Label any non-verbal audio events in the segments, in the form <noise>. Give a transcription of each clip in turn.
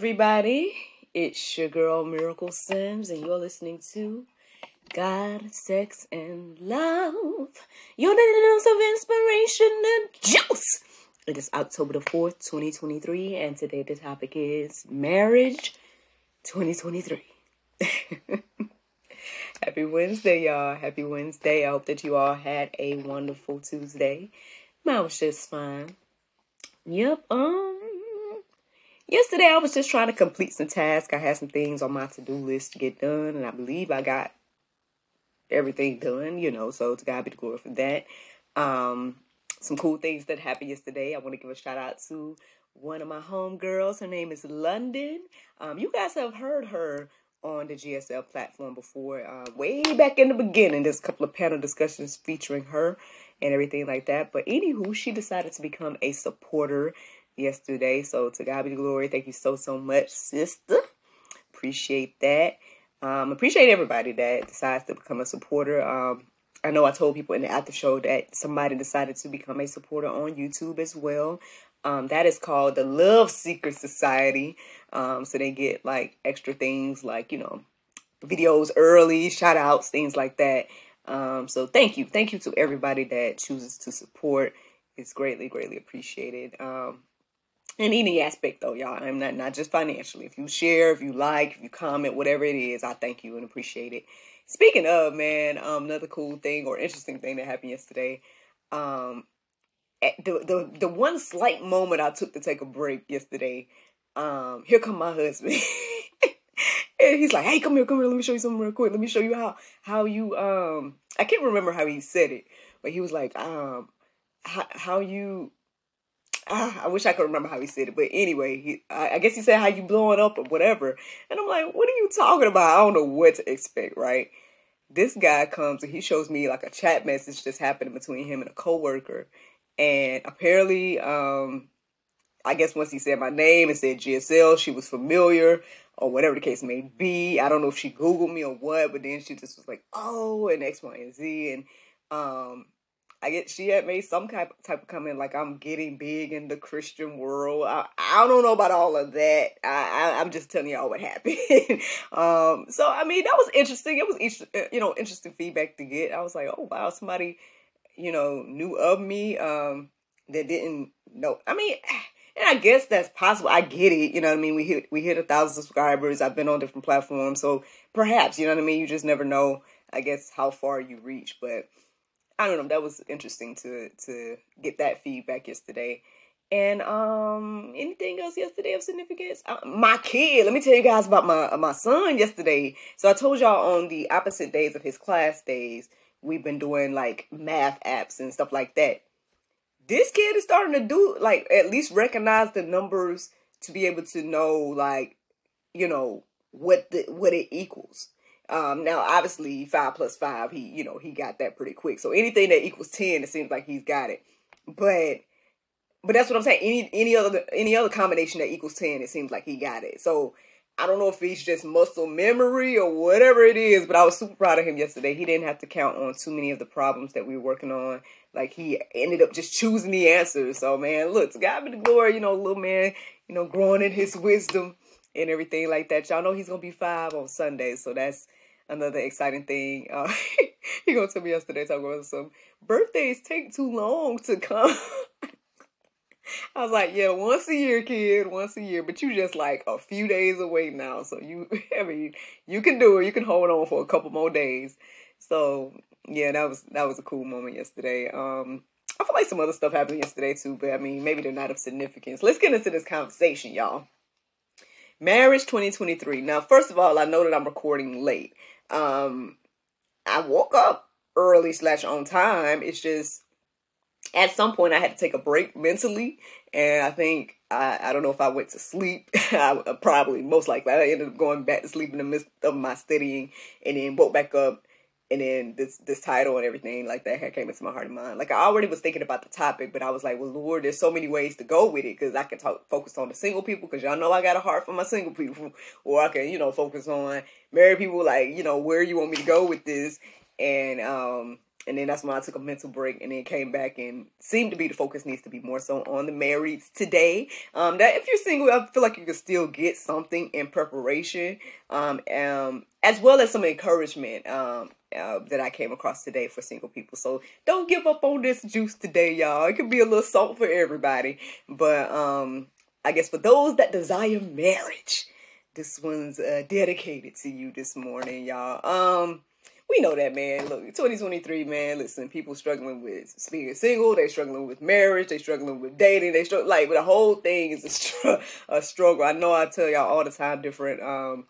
Everybody. It's your girl Miracle Sims, and you're listening to God, Sex, and Love. Your daily dose of inspiration and juice. It is October the 4th, 2023, and today the topic is marriage 2023. <laughs> Happy Wednesday, y'all. Happy Wednesday. I hope that you all had a wonderful Tuesday. Mine was just fine. Yep, um, yesterday I was just trying to complete some tasks. I had some things on my to-do list to get done, and I believe I got everything done, you know, so to God be the glory for that. Um, some cool things that happened yesterday. I want to give a shout out to one of my homegirls. Her name is London. Um, you guys have heard her on the GSL platform before, uh, way back in the beginning. There's a couple of panel discussions featuring her and everything like that. But anywho, she decided to become a supporter yesterday. So to God be the glory. Thank you so so much, sister. Appreciate that. Um, appreciate everybody that decides to become a supporter. Um, I know I told people in the after show that somebody decided to become a supporter on YouTube as well. Um, that is called the Love Seeker Society. Um, so they get like extra things like, you know, videos early, shout outs, things like that. Um, so thank you. Thank you to everybody that chooses to support. It's greatly, greatly appreciated. Um, in any aspect though, y'all. I'm not not just financially. If you share, if you like, if you comment, whatever it is, I thank you and appreciate it. Speaking of, man, um, another cool thing or interesting thing that happened yesterday. Um, the the the one slight moment I took to take a break yesterday. Um, here come my husband. <laughs> and he's like, "Hey, come here, come here. Let me show you something real quick. Let me show you how how you um. I can't remember how he said it, but he was like, um, how, how you ah, I wish I could remember how he said it, but anyway, he, I, I, guess he said how you blowing up or whatever. And I'm like, what are you talking about? I don't know what to expect, right? This guy comes and he shows me like a chat message just happening between him and a coworker, and apparently, um, I guess once he said my name and said GSL, she was familiar or whatever the case may be. I don't know if she Googled me or what, but then she just was like, oh, and X, Y, and Z, and um, I get she had made some type type of comment like I'm getting big in the Christian world. I, I don't know about all of that. I, I am just telling y'all what <laughs> happened. um, so I mean that was interesting. It was uh, you know interesting feedback to get. I was like, oh wow, somebody you know knew of me um, that didn't know. I mean. <sighs> And I guess that's possible. I get it. You know what I mean? We hit we hit a thousand subscribers. I've been on different platforms, so perhaps you know what I mean. You just never know. I guess how far you reach, but I don't know. That was interesting to to get that feedback yesterday. And um, anything else yesterday of significance? Uh, my kid. Let me tell you guys about my my son yesterday. So I told y'all on the opposite days of his class days, we've been doing like math apps and stuff like that. This kid is starting to do like at least recognize the numbers to be able to know like you know what the what it equals. Um, now, obviously, five plus five, he you know he got that pretty quick. So anything that equals ten, it seems like he's got it. But but that's what I'm saying. Any any other any other combination that equals ten, it seems like he got it. So I don't know if he's just muscle memory or whatever it is, but I was super proud of him yesterday. He didn't have to count on too many of the problems that we were working on. Like he ended up just choosing the answers. So man, look, God be the glory, you know, little man, you know, growing in his wisdom and everything like that. Y'all know he's gonna be five on Sunday, so that's another exciting thing. <laughs> Uh, he gonna tell me yesterday talking about some birthdays take too long to come. <laughs> I was like, yeah, once a year, kid, once a year. But you just like a few days away now, so you, <laughs> I mean, you can do it. You can hold on for a couple more days. So yeah, that was that was a cool moment yesterday. Um, I feel like some other stuff happened yesterday too, but I mean, maybe they're not of significance. Let's get into this conversation, y'all. Marriage 2023. Now, first of all, I know that I'm recording late. Um, I woke up early slash on time. It's just at some point I had to take a break mentally, and I think I, I don't know if I went to sleep. <laughs> I, probably most likely I ended up going back to sleep in the midst of my studying, and then woke back up, and then this this title and everything like that had came into my heart and mind. Like I already was thinking about the topic, but I was like, well, Lord, there's so many ways to go with it because I can talk focus on the single people because y'all know I got a heart for my single people, <laughs> or I can you know focus on married people. Like you know where you want me to go with this, and um and then that's when I took a mental break and then came back and seemed to be the focus needs to be more so on the marrieds today. Um, that if you're single, I feel like you can still get something in preparation, um, um, as well as some encouragement, um, uh, that I came across today for single people. So don't give up on this juice today, y'all. It could be a little salt for everybody, but um, I guess for those that desire marriage, this one's uh, dedicated to you this morning, y'all. Um we know that, man. Look, 2023, man. Listen, people struggling with being single. They struggling with marriage. They struggling with dating. They struggle like the whole thing is a, str- <laughs> a struggle. I know I tell y'all all the time different um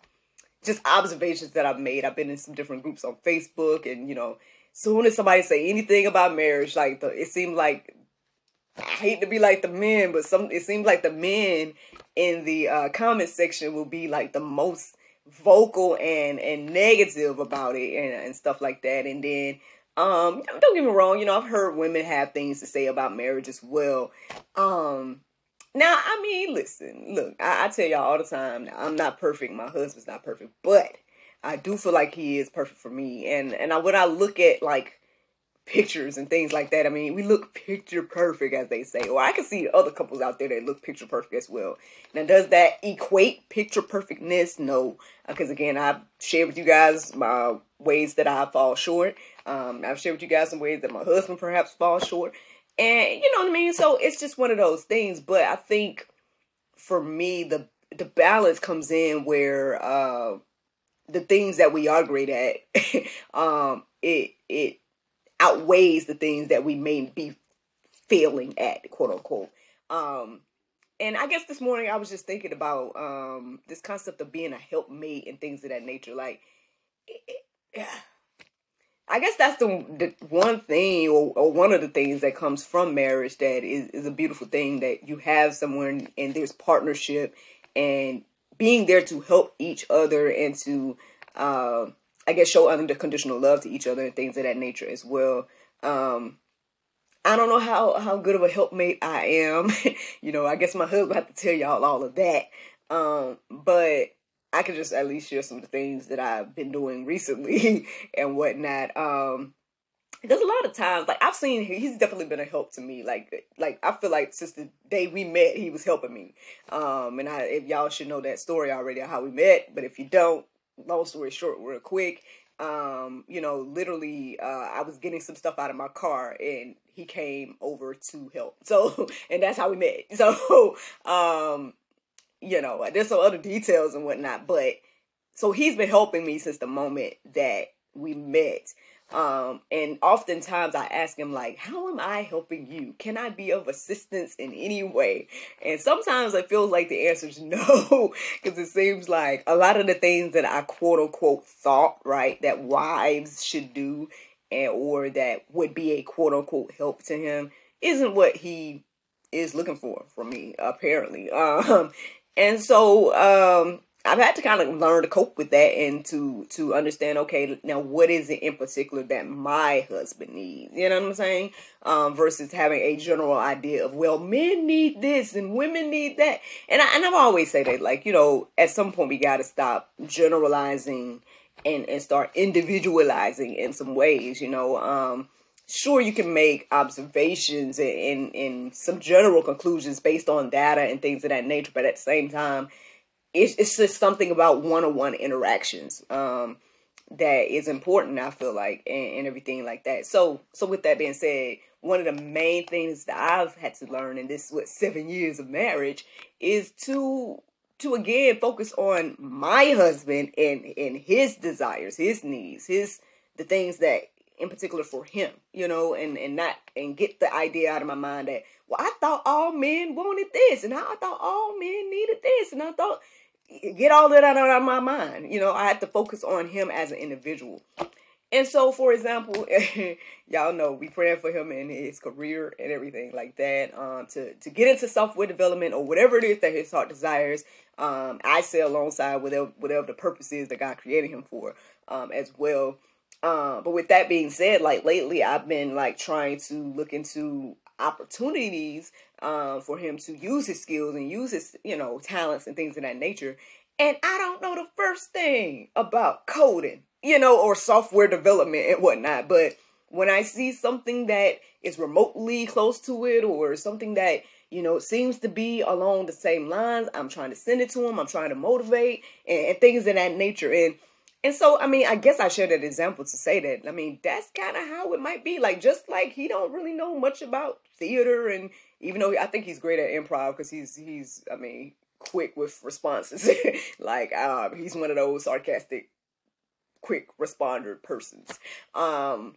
just observations that I've made. I've been in some different groups on Facebook, and you know, soon as somebody say anything about marriage, like the, it seemed like I hate to be like the men, but some it seems like the men in the uh, comment section will be like the most vocal and and negative about it and, and stuff like that. And then um don't get me wrong you know i've heard women have things to say about marriage as well. Um now i mean listen look i, I tell y'all all the time i'm not perfect. My husband's not perfect but i do feel like he is perfect for me. And and I, when i look at like pictures and things like that. I mean, we look picture perfect, as they say. Or I can see other couples out there that look picture perfect as well. Now, does that equate picture perfectness? No, because again, I've shared with you guys my ways that I fall short. Um, I've shared with you guys some ways that my husband perhaps falls short, and you know what I mean. So it's just one of those things. But I think for me, the the balance comes in where uh, the things that we are great at, <laughs> um, it it outweighs the things that we may be failing at, quote unquote. Um, and I guess this morning I was just thinking about um, this concept of being a helpmate and things of that nature. Like, it, it, yeah. I guess that's the, the one thing or, or, one of the things that comes from marriage that is, is a beautiful thing that you have someone and there's partnership and being there to help each other and to uh, I guess show unconditional love to each other and things of that nature as well. Um, I don't know how how good of a helpmate I am. <laughs> you know, I guess my husband have to tell y'all all of that. Um, but I can just at least share some of the things that I've been doing recently <laughs> and whatnot. Um, there's a lot of times like I've seen he's definitely been a help to me. Like like I feel like since the day we met, he was helping me. Um, and I if y'all should know that story already how we met, but if you don't, long story short, real quick, um, you know, literally, uh, I was getting some stuff out of my car and he came over to help. <laughs> So, and that's how we met. <laughs> So, um, you know, there's some other details and whatnot, but so he's been helping me since the moment that we met. Um, and oftentimes I ask him like, how am I helping you? Can I be of assistance in any way? And sometimes it feels like the answer is <laughs> no, because it seems like a lot of the things that I quote unquote thought, right, that wives should do and or that would be a quote unquote help to him isn't what he is looking for from me, apparently. <laughs> Um, and so, um, I've had to kind of learn to cope with that and to to understand. Okay, now what is it in particular that my husband needs? You know what I'm saying? Um, versus having a general idea of well, men need this and women need that. And I and I've always say that like you know at some point we got to stop generalizing and and start individualizing in some ways. You know. Um, sure you can make observations and, and, and some general conclusions based on data and things of that nature but at the same time it's, it's just something about one-on-one interactions um, that is important i feel like and, and, everything like that. So so with that being said one of the main things that i've had to learn in this what <laughs> seven years of marriage is to to again focus on my husband and and his desires his needs his the things that in particular for him you know and and not and get the idea out of my mind that well i thought all men wanted this and i thought all men needed this and i thought get all that out of my mind. You know, I have to focus on him as an individual. And so, for example, <laughs> y'all know we praying for him in his career and everything like that. Um, to to get into software development or whatever it is that his heart desires. Um, I say alongside whatever whatever the purpose is that God created him for, um, as well. Um, but with that being said, like lately, I've been like trying to look into opportunities uh, for him to use his skills and use his you know talents and things of that nature. And I don't know the first thing about coding you know, or software development and whatnot. But when I see something that is remotely close to it or something that, you know, seems to be along the same lines, I'm trying to send it to him. I'm trying to motivate and, and things of that nature. And and so, I mean, I guess I shared that example to say that. I mean, that's kind of how it might be. Like, just like he don't really know much about theater, and even though I think he's great at improv because he's he's, I mean, quick with responses. <laughs> like, um, he's one of those sarcastic quick responder persons. Um,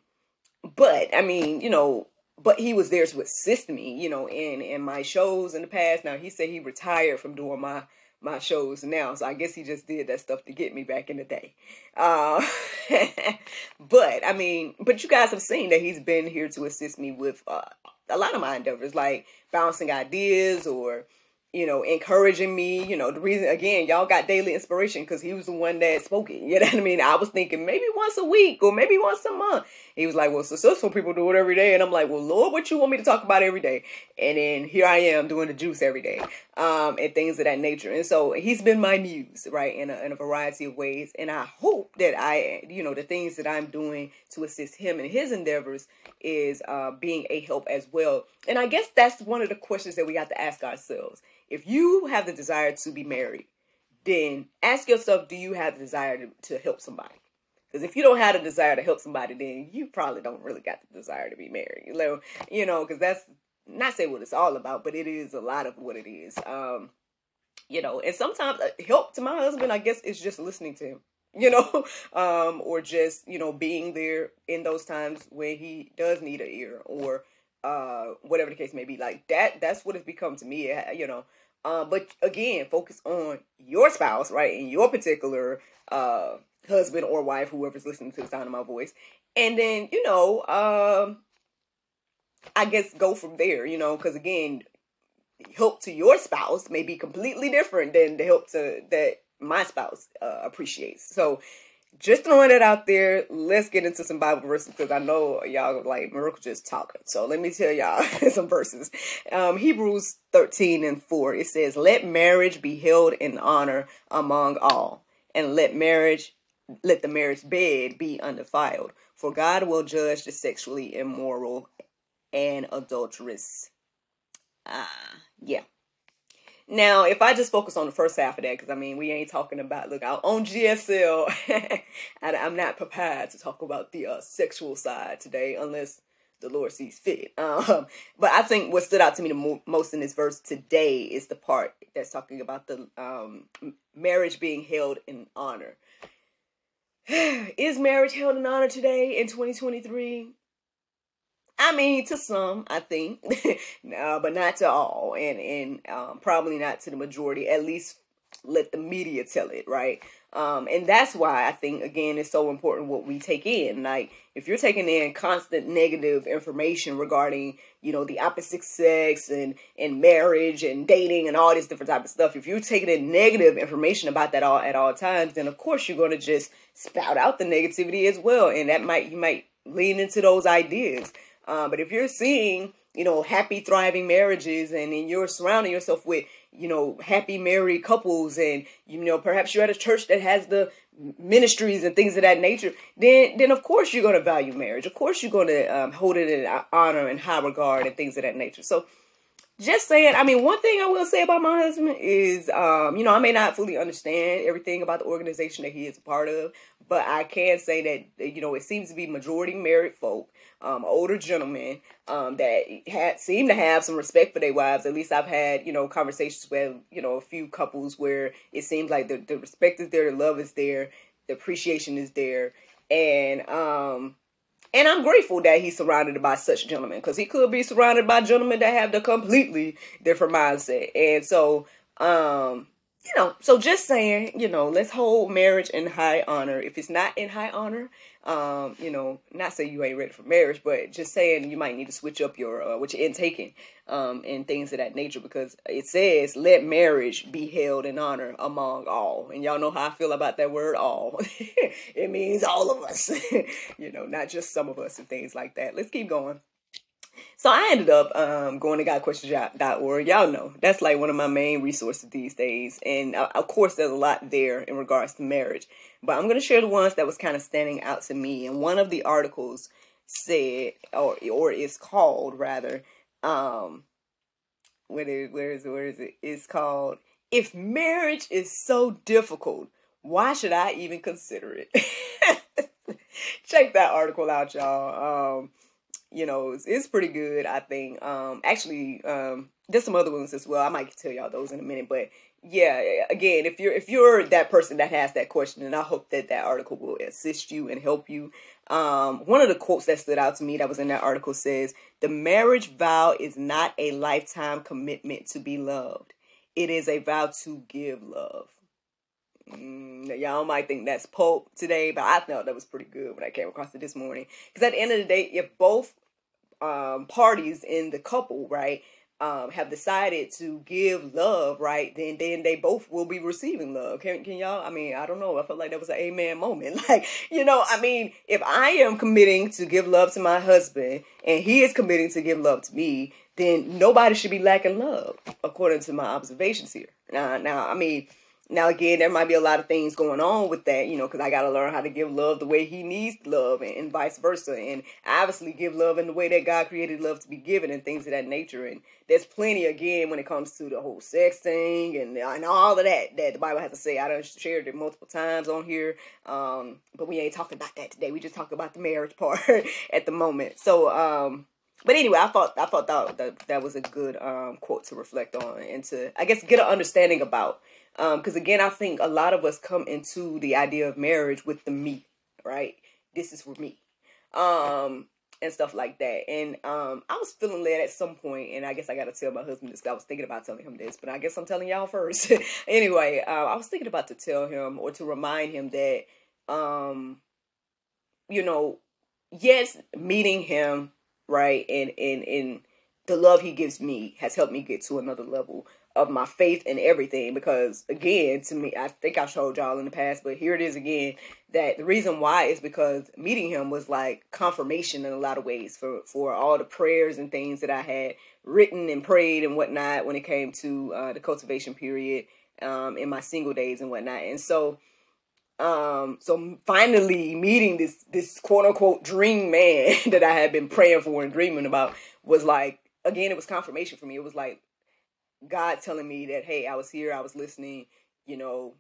but I mean, you know, but he was there to assist me, you know, in in my shows in the past. Now he said he retired from doing my my shows now, so I guess he just did that stuff to get me back in the day. Uh, <laughs> but I mean, but you guys have seen that he's been here to assist me with uh, a lot of my endeavors, like bouncing ideas or you know, encouraging me. You know, the reason again, y'all got daily inspiration because he was the one that spoke it. <laughs> You know what I mean? I was thinking maybe once a week or maybe once a month. He was like, "Well, successful people do it every day," and I'm like, "Well, Lord, what you want me to talk about every day?" And then here I am doing the juice every day, um, and things of that nature. And so he's been my muse, right, in a, in a variety of ways. And I hope that I, you know, the things that I'm doing to assist him in his endeavors is uh, being a help as well. And I guess that's one of the questions that we have to ask ourselves if you have the desire to be married, then ask yourself, do you have the desire to, to help somebody? Because if you don't have the desire to help somebody, then you probably don't really got the desire to be married. You know, you know, because that's not say what it's all about, but it is a lot of what it is. Um, you know, and sometimes uh, help to my husband, I guess, is just listening to him. <laughs> You know, um, or just you know being there in those times when he does need an ear, or uh, whatever the case may be. Like that, that's what it's become to me. You know, um, but again, focus on your spouse, right? In your particular uh, husband or wife, whoever's listening to the sound of my voice. And then, you know, um, I guess go from there, you know, because again, help to your spouse may be completely different than the help to that my spouse uh, appreciates. So just throwing it out there. Let's get into some Bible verses because I know y'all like Miracle just talking. So let me tell y'all <laughs> some verses. Um, Hebrews 13 and 4. It says, Let marriage be held in honor among all, and let marriage let the marriage bed be undefiled, for God will judge the sexually immoral and adulterous. Ah, uh, yeah. Now, if I just focus on the first half of that, because I mean, we ain't talking about, look, out on GSL, <laughs> I, am not prepared to talk about the uh, sexual side today, unless the Lord sees fit. <laughs> Um, but I think what stood out to me the mo- most in this verse today is the part that's talking about the um, marriage being held in honor. <sighs> is marriage held in honor today in 2023? I mean, to some, I think, <laughs> uh, but not to all, and and um, probably not to the majority. At least let the media tell it, right? Um, and that's why I think again it's so important what we take in. Like if you're taking in constant negative information regarding, you know, the opposite sex and and marriage and dating and all this different type of stuff, if you're taking in negative information about that all at all times, then of course you're gonna just spout out the negativity as well. And that might you might lean into those ideas. Uh, but if you're seeing, you know, happy, thriving marriages and, and you're surrounding yourself with, you know, happy married couples and, you know, perhaps you're at a church that has the ministries and things of that nature, then, then of course you're going to value marriage. Of course you're going to um, hold it in honor and high regard and things of that nature. So, just saying, I mean, one thing I will say about my husband is, um, you know, I may not fully understand everything about the organization that he is a part of, but I can say that, you know, it seems to be majority married folk, um, older gentlemen, um, that had seem to have some respect for their wives. At least I've had, you know, conversations with, you know, a few couples where it seems like the, the respect is there, the love is there, the appreciation is there. And, um, and I'm grateful that he's surrounded by such gentlemen because he could be surrounded by gentlemen that have the completely different mindset. And so, um, you know, so just saying, you know, let's hold marriage in high honor. If it's not in high honor, Um, you know, not say you ain't ready for marriage, but just saying you might need to switch up your uh, what you're intaking um, and things of that nature because it says let marriage be held in honor among all, and y'all know how I feel about that word all. <laughs> it means all of us, <laughs> you know, not just some of us and things like that. Let's keep going. So I ended up um, going to GotQuestions.org. Y'all know that's like one of my main resources these days. And uh, of course, there's a lot there in regards to marriage. But I'm going to share the ones that was kind of standing out to me. And one of the articles said, or or is called rather, um, where is where is it? Where is it? It's called "If Marriage Is So Difficult, Why Should I Even Consider It?" <laughs> Check that article out, y'all. Um, you know, it's, pretty good, I think. Um, actually, um, there's some other ones as well. I might tell y'all those in a minute, but yeah, again, if you're if you're that person that has that question, and I hope that that article will assist you and help you. Um, one of the quotes that stood out to me that was in that article says, "The marriage vow is not a lifetime commitment to be loved; it is a vow to give love." Mm, y'all might think that's Pope today, but I thought that was pretty good when I came across it this morning. Because at the end of the day, if both um, parties in the couple, right, um, have decided to give love, right, then then they both will be receiving love. Can can y'all? I mean, I don't know. I felt like that was an amen moment. <laughs> Like, you know, I mean, if I am committing to give love to my husband and he is committing to give love to me, then nobody should be lacking love, according to my observations here. Now, now, I mean now, again, there might be a lot of things going on with that, you know, because I got to learn how to give love the way He needs love and, and, vice versa. And obviously, give love in the way that God created love to be given and things of that nature. And there's plenty, again, when it comes to the whole sex thing and, and all of that that the Bible has to say. I done shared it multiple times on here, um, but we ain't talking about that today. We just talk about the marriage <laughs> part at the moment. So, um, but anyway, I thought I thought that, that that was a good um, quote to reflect on and to I guess get an understanding about because um, again, I think a lot of us come into the idea of marriage with the me, right? This is for me, um, and stuff like that. And um, I was feeling led at some point, and I guess I got to tell my husband this. I was thinking about telling him this, but I guess I'm telling y'all first. <laughs> anyway, uh, I was thinking about to tell him or to remind him that, um, you know, yes, meeting him, right, and and and the love he gives me has helped me get to another level of my faith and everything because again to me i think i showed y'all in the past but here it is again that the reason why is because meeting him was like confirmation in a lot of ways for for all the prayers and things that i had written and prayed and whatnot when it came to uh, the cultivation period um, in my single days and whatnot. And so um so finally meeting this this quote unquote dream man <laughs> that i had been praying for and dreaming about was like again it was confirmation for me. It was like God telling me that, hey, I was here, I was listening, you know,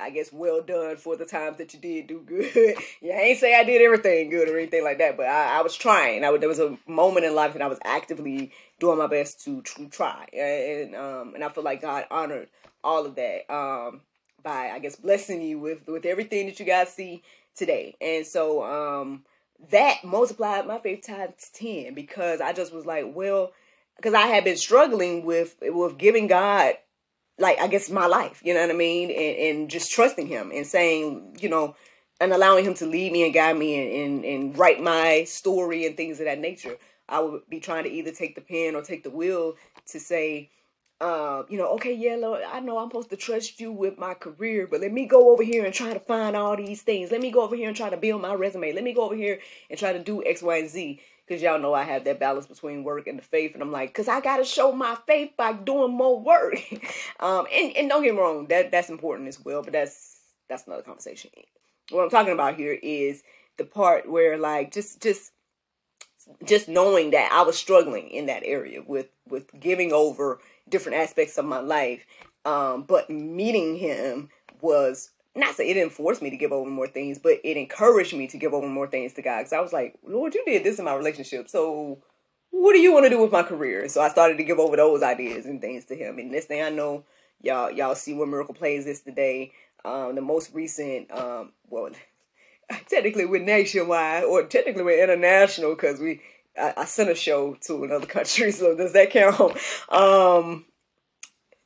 I guess well done for the times that you did do good. <laughs> yeah, I ain't say I did everything good or anything like that, but I, I was trying. I, there was a moment in life that I was actively doing my best to, to try, and um, and I feel like God honored all of that um, by I guess blessing you with with everything that you guys see today. And so um, that multiplied my faith times ten because I just was like, well because I had been struggling with with giving God like I guess my life, you know what I mean, and, and just trusting Him and saying, you know, and allowing Him to lead me and guide me and, and and write my story and things of that nature. I would be trying to either take the pen or take the wheel to say, uh, you know, okay, yeah, Lord, I know I'm supposed to trust you with my career, but let me go over here and try to find all these things. Let me go over here and try to build my resume. Let me go over here and try to do X, Y, and Z because y'all know I have that balance between work and the faith, and I'm like, because I gotta show my faith by doing more work. <laughs> um, and, and don't get me wrong, that that's important as well, but that's that's another conversation. What I'm talking about here is the part where like just just just knowing that I was struggling in that area with with giving over different aspects of my life, um, but meeting him was not say it didn't force me to give over more things, but it encouraged me to give over more things to God. Because I was like, Lord, you did this in my relationship. So what do you want to do with my career? So I started to give over those ideas and things to him. And this thing I know, y'all, y'all see what Miracle Plays is today. Um, the most recent, um, well, <laughs> technically we're nationwide or technically we're international because we, I, I, sent a show to another <laughs> country. So does that count? Um,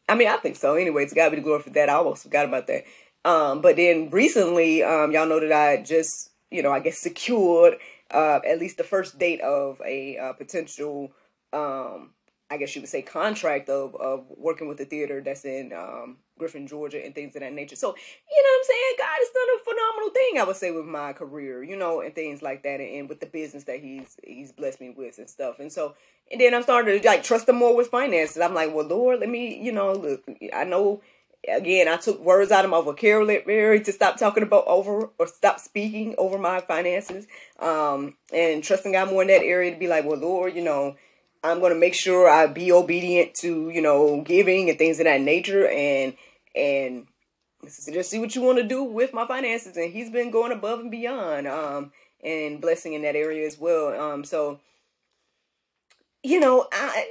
I mean, I think so. Anyway, it's got to be the glory for that. I almost forgot about that. Um, but then recently, um, y'all know that I just you know, I guess secured uh, at least the first date of a uh, potential, um, I guess you would say, contract of of working with the theater that's in um, Griffin, Georgia, and things of that nature. So, you know what I'm saying? God has done a phenomenal thing, I would say, with my career, you know, and things like that, and, and with the business that he's he's blessed me with and stuff. And so, and then I'm starting to like trust him more with finances. I'm like, well, Lord, let me, you know, look, I know. Again, I took words out of my vocabulary to stop talking about over or stop speaking over my finances, um, and trusting God more in that area to be like, well, Lord, you know, I'm going to make sure I be obedient to, you know, giving and things of that nature and, and just see what you want to do with my finances. And he's been going above and beyond, um, and blessing in that area as well. Um, so, you know, I,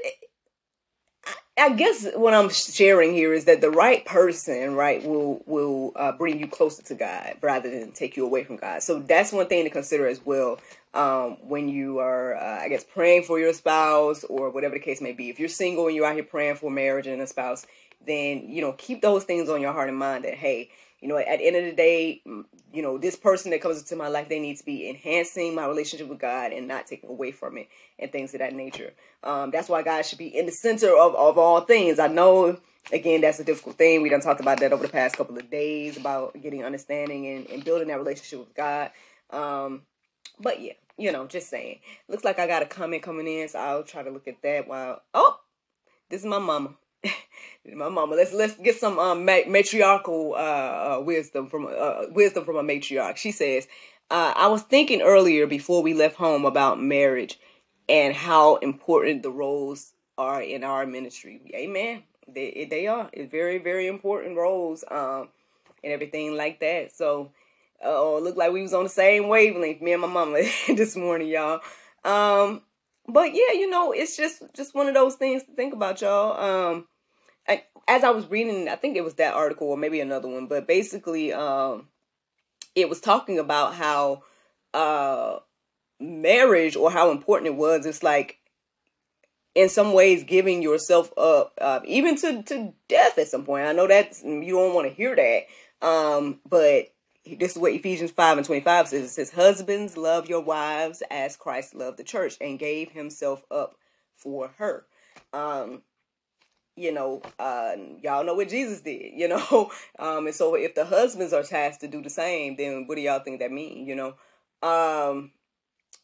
I guess what I'm sharing here is that the right person, right, will will uh, bring you closer to God rather than take you away from God. So that's one thing to consider as well um, when you are, uh, I guess, praying for your spouse or whatever the case may be. If you're single and you're out here praying for marriage and a spouse, then you know keep those things on your heart and mind. That hey, you know, at the end of the day, you know, this person that comes into my life, they need to be enhancing my relationship with God and not taking away from it and things of that nature. Um, that's why God should be in the center of, of all things. I know, again, that's a difficult thing. We done talked about that over the past couple of days about getting understanding and, and building that relationship with God. Um, but yeah, you know, just saying. Looks like I got a comment coming in, so I'll try to look at that while. Oh, this is my mama. <laughs> my mama. Let's let's get some um, matriarchal uh, uh, wisdom from uh, wisdom from a matriarch. She says, uh, "I was thinking earlier before we left home about marriage and how important the roles are in our ministry. Amen. They they are. It's very very important roles um and everything like that. So." Oh, looked like we was on the same wavelength, me and my mama <laughs> this morning, y'all. Um, but yeah, you know, it's just just one of those things to think about, y'all. Um, as I was reading, I think it was that article or maybe another one, but basically, um, it was talking about how uh marriage or how important it was. It's like in some ways giving yourself up, uh, even to to death at some point. I know that you don't want to hear that, um, but this is what Ephesians 5 and 25 says. It says, Husbands, love your wives as Christ loved the church and gave himself up for her. Um, you know, uh, y'all know what Jesus did, you know. <laughs> Um, and so if the husbands are tasked to do the same, then what do y'all think that mean, you know? Um,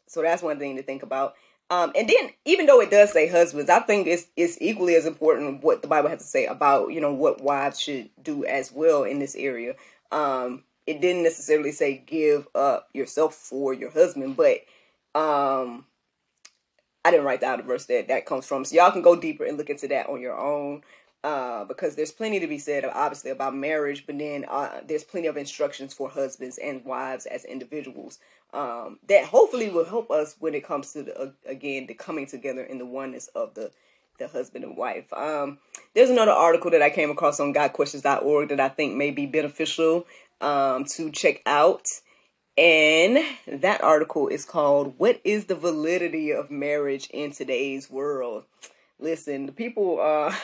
so that's one thing to think about. Um, and then even though it does say husbands, I think it's it's equally as important what the Bible has to say about, you know, what wives should do as well in this area. Um, it didn't necessarily say give up yourself for your husband, but um I didn't write the verse that that comes from. So y'all can go deeper and look into that on your own. Uh, because there's plenty to be said, obviously, about marriage, but then uh, there's plenty of instructions for husbands and wives as individuals um, that hopefully will help us when it comes to the, uh, again the coming together in the oneness of the the husband and wife. Um, there's another article that I came across on GotQuestions.org that I think may be beneficial um, to check out. And that article is called What is the Validity of Marriage in Today's World? Listen, the people uh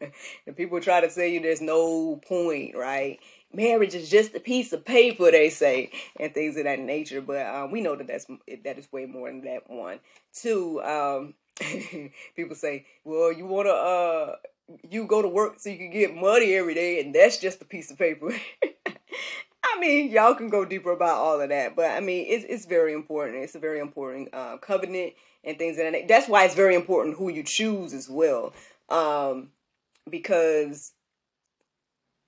<laughs> the people try to say you there's no point, right? Marriage is just a piece of paper, they say, and things of that nature. But um, we know that that's that is way more than that. One, two. Um, <laughs> people say, well, you wanna uh, you go to work so you can get money every day, and that's just a piece of paper. <laughs> Mean, y'all can go deeper about all of that, but I mean, it's it's very important. It's a very important uh, covenant and things, and that's why it's very important who you choose as well, um, because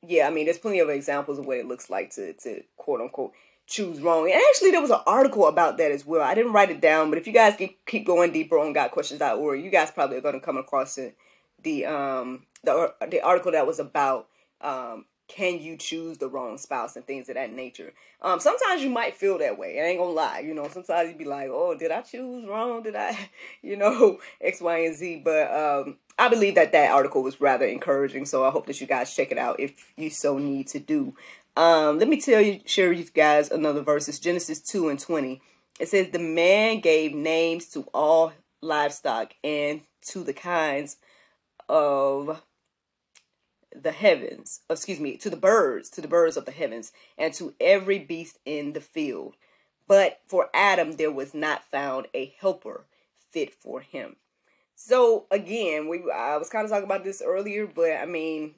yeah, I mean, there's plenty of examples of what it looks like to to quote unquote choose wrong. And actually, there was an article about that as well. I didn't write it down, but if you guys keep going deeper on GotQuestions.org, you guys probably are going to come across it, the um the the article that was about um can you choose the wrong spouse and things of that nature. Um, sometimes you might feel that way. I ain't gonna lie. You know, sometimes you be like, oh, did I choose wrong? Did I, <laughs> you know, <laughs> X, Y, and Z. But um, I believe that that article was rather encouraging. So I hope that you guys check it out if you so need to do. Um, let me tell you, share with you guys another verse. It's Genesis 2 and 20. It says, The man gave names to all livestock and to the kinds of the heavens, excuse me, to the birds, to the birds of the heavens, and to every beast in the field. but for Adam, there was not found a helper fit for him. So again, we I was kind of talking about this earlier, but I mean,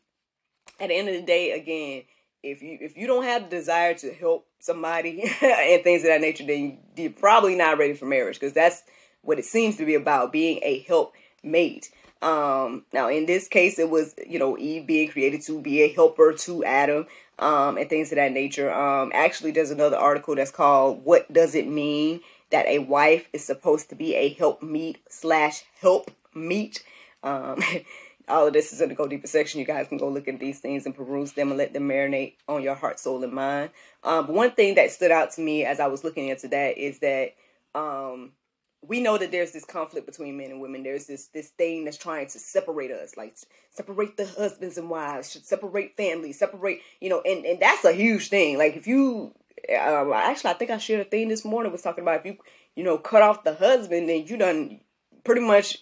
at the end of the day, again, if you if you don't have the desire to help somebody <laughs> and things of that nature, then you're probably not ready for marriage because that's what it seems to be about being a help mate. Um, now in this case, it was you know Eve being created to be a helper to Adam, um, and things of that nature. Um, actually, there's another article that's called "What Does It Mean That a Wife Is Supposed to Be a Help Meet slash Help Meet." Um, <laughs> all of this is in the Go Deeper section. You guys can go look at these things and peruse them and let them marinate on your heart, soul, and mind. Um, one thing that stood out to me as I was looking into that is that um, we know that there's this conflict between men and women. There's this this thing that's trying to separate us, like separate the husbands and wives, separate families, separate, you know, and and that's a huge thing. Like if you, um, actually, I think I shared a thing this morning was talking about if you, you know, cut off the husband, then you done pretty much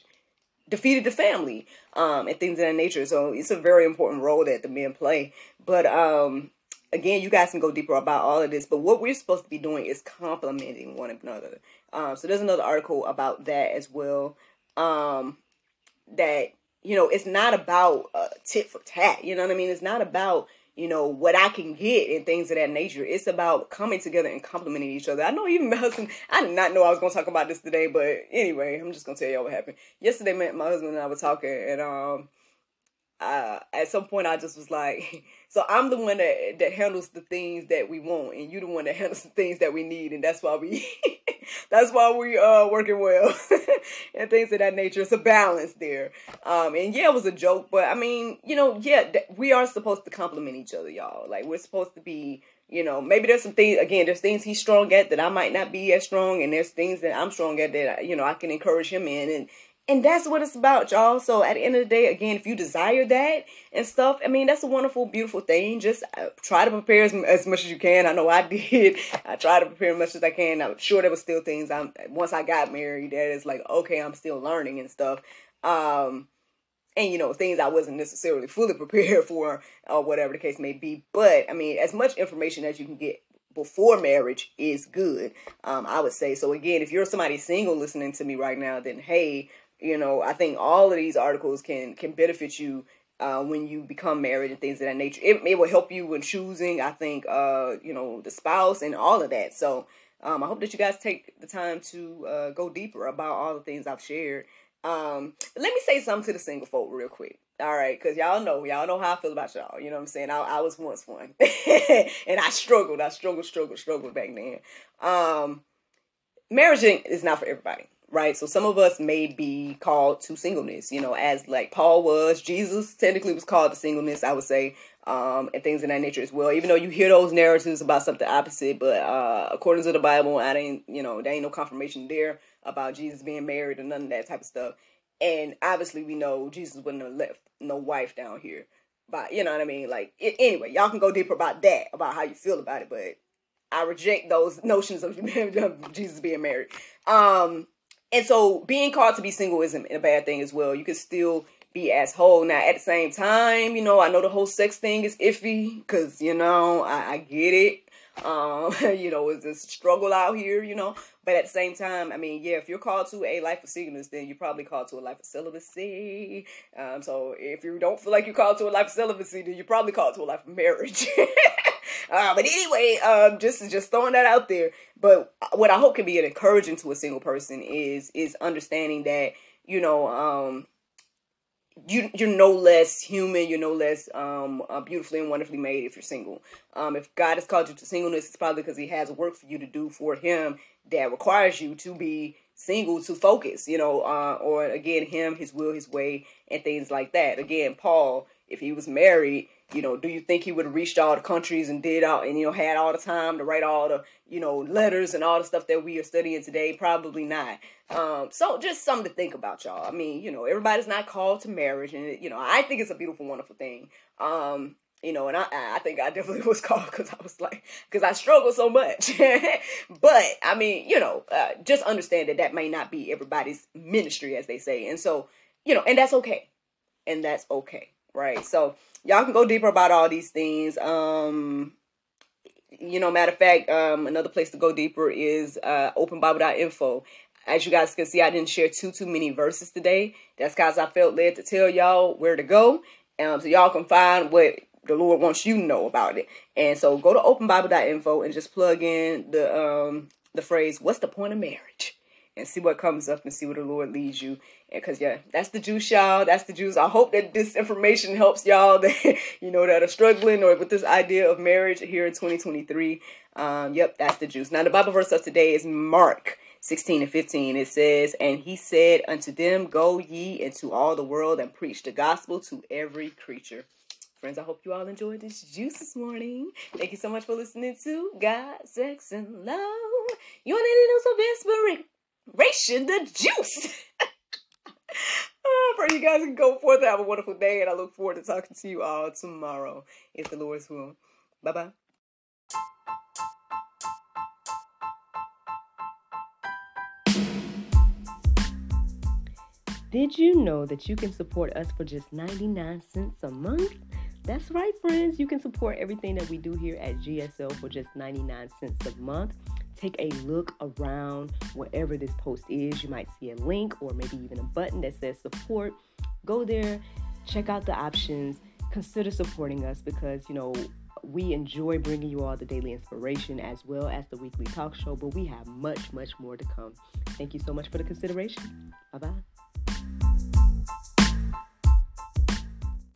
defeated the family, um, and things of that nature. So it's a very important role that the men play. But um, again, you guys can go deeper about all of this. But what we're supposed to be doing is complementing one another. Um, so there's another article about that as well. Um, that you know, it's not about uh, tit for tat. You know what I mean? It's not about you know what I can get and things of that nature. It's about coming together and complementing each other. I know even <laughs> my husband. I did not know I was gonna talk about this today, but anyway, I'm just gonna tell y'all what happened yesterday. My husband and I were talking, and um, uh, at some point I just was like, <laughs> so I'm the one that that handles the things that we want, and you the one that <laughs> handles the things that we need, and that's why we <laughs> that's why we uh working well <laughs> and things of that nature. It's a balance there. Um, and yeah, it was a joke, but I mean, you know, yeah, th- we are supposed to complement each other, y'all. Like we're supposed to be you know, maybe there's some things again, there's things he's strong at that I might not be as strong, and there's things that I'm strong at that you know I can encourage him in, and and that's what it's about, y'all. So at the end of the day, again, if you desire that and stuff, I mean, that's a wonderful, beautiful thing. Just uh, try to prepare as, as, much as you can. I know I <laughs> did. I tried to prepare as much as I can. I'm sure there was still things. I'm once I got married, that is like okay, I'm still learning and stuff. Um, and you know things I wasn't necessarily fully <laughs> prepared for, or whatever the case may be. But I mean, as much information as you can get before marriage is good. Um, I would say so. Again, if you're somebody single listening to me right now, then hey, you know, I think all of these articles can can benefit you uh, when you become married and things of that nature. It, it will help you when choosing, I think, uh, you know, the spouse and all of that. So um, I hope that you guys take the time to uh, go deeper about all the things I've shared. Um, let me say something to the single folk real quick. All right, because y'all know, y'all know how I feel about y'all. You know what I'm saying? I, I was once one, <laughs> and I struggled. I struggled, struggled, struggled back then. Um, marriage is not for everybody right? So some of us may be called to singleness, you know, as like Paul was. Jesus technically was called to singleness, I would say, um, and things of that nature as well. Even though you hear those narratives about something opposite, but uh, according to the Bible, I ain't, you know, there ain't no confirmation there about Jesus being married or none of that type of stuff. And obviously, we know Jesus wouldn't have left no wife down here. But you know what I mean? Like, it, anyway, y'all can go deeper about that, about how you feel about it. But I reject those <laughs> notions <laughs> of Jesus being married. Um, and so being called to be single isn't a bad thing as well. You can still be as whole. Now, at the same time, you know, I know the whole sex thing is iffy because, you know, I, I get it. Um, <laughs> you know, it's a struggle out here, you know. But at the same time, I mean, yeah, if you're called to a life of singleness, then you're probably called to a life of celibacy. Um, so if you don't feel like you're called to a life of celibacy, then you're probably called to a life of marriage. <laughs> uh, but anyway, um, just just throwing that out there. But what I hope can be an encouraging to a single person is is understanding that you know um, you you're no less human, you're no less um, uh, beautifully and wonderfully made if you're single. Um, if God has called you to singleness, it's probably because He has work for you to do for Him that requires you to be single to focus. You know, uh, or again, Him, His will, His way, and things like that. Again, Paul, if he was married, you know, do you think he would have reached all the countries and did all and you know had all the time to write all the you know letters and all the stuff that we are studying today? Probably not. Um, so just something to think about, y'all. I mean, you know, everybody's not called to marriage, and you know, I think it's a beautiful, wonderful thing. Um, you know, and I, I think I definitely <laughs> was called because I was like, because I struggle so much. <laughs> but I mean, you know, uh, just understand that that may not be everybody's ministry, as they say, and so you know, and that's okay, and that's okay, right? So y'all can go deeper about all these things. Um, you know, matter of fact, um, another place to go deeper is uh, openbible.info. As you guys can see, I didn't share too too many verses today. That's because I felt led to tell y'all where to go, um, so y'all can find what the Lord wants you to know about it. And so go to openbible.info and just plug in the um the phrase "What's the point of marriage?" and see what comes up and see where the Lord leads you. And cause yeah, that's the juice, y'all. That's the juice. I hope that this information helps y'all <laughs> that you know that are struggling or with this idea of marriage here in 2023. Um, yep, that's the juice. Now the Bible verse of today is Mark 16 and 15. It says, And he said unto them, Go ye into all the world and preach the gospel to every creature. Friends, I hope you all enjoyed this juice this morning. Thank you so much for listening to God, Sex, and Love. You want any news of inspiration? The juice. <laughs> pray you guys can go forth and have a wonderful day, and I look forward to talking to you all tomorrow, if the Lord's will. Bye bye. Did you know that you can support us for just 99 cents a month? That's right, friends. You can support everything that we do here at GSL for just 99 cents a month. Take a look around wherever this post is. You might see a link or maybe even a button that says support. Go there, check out the options, consider supporting us because, you know, we enjoy bringing you all the daily inspiration as well as the weekly talk show, but we have much, much more to come. Thank you so much for the consideration. Bye bye.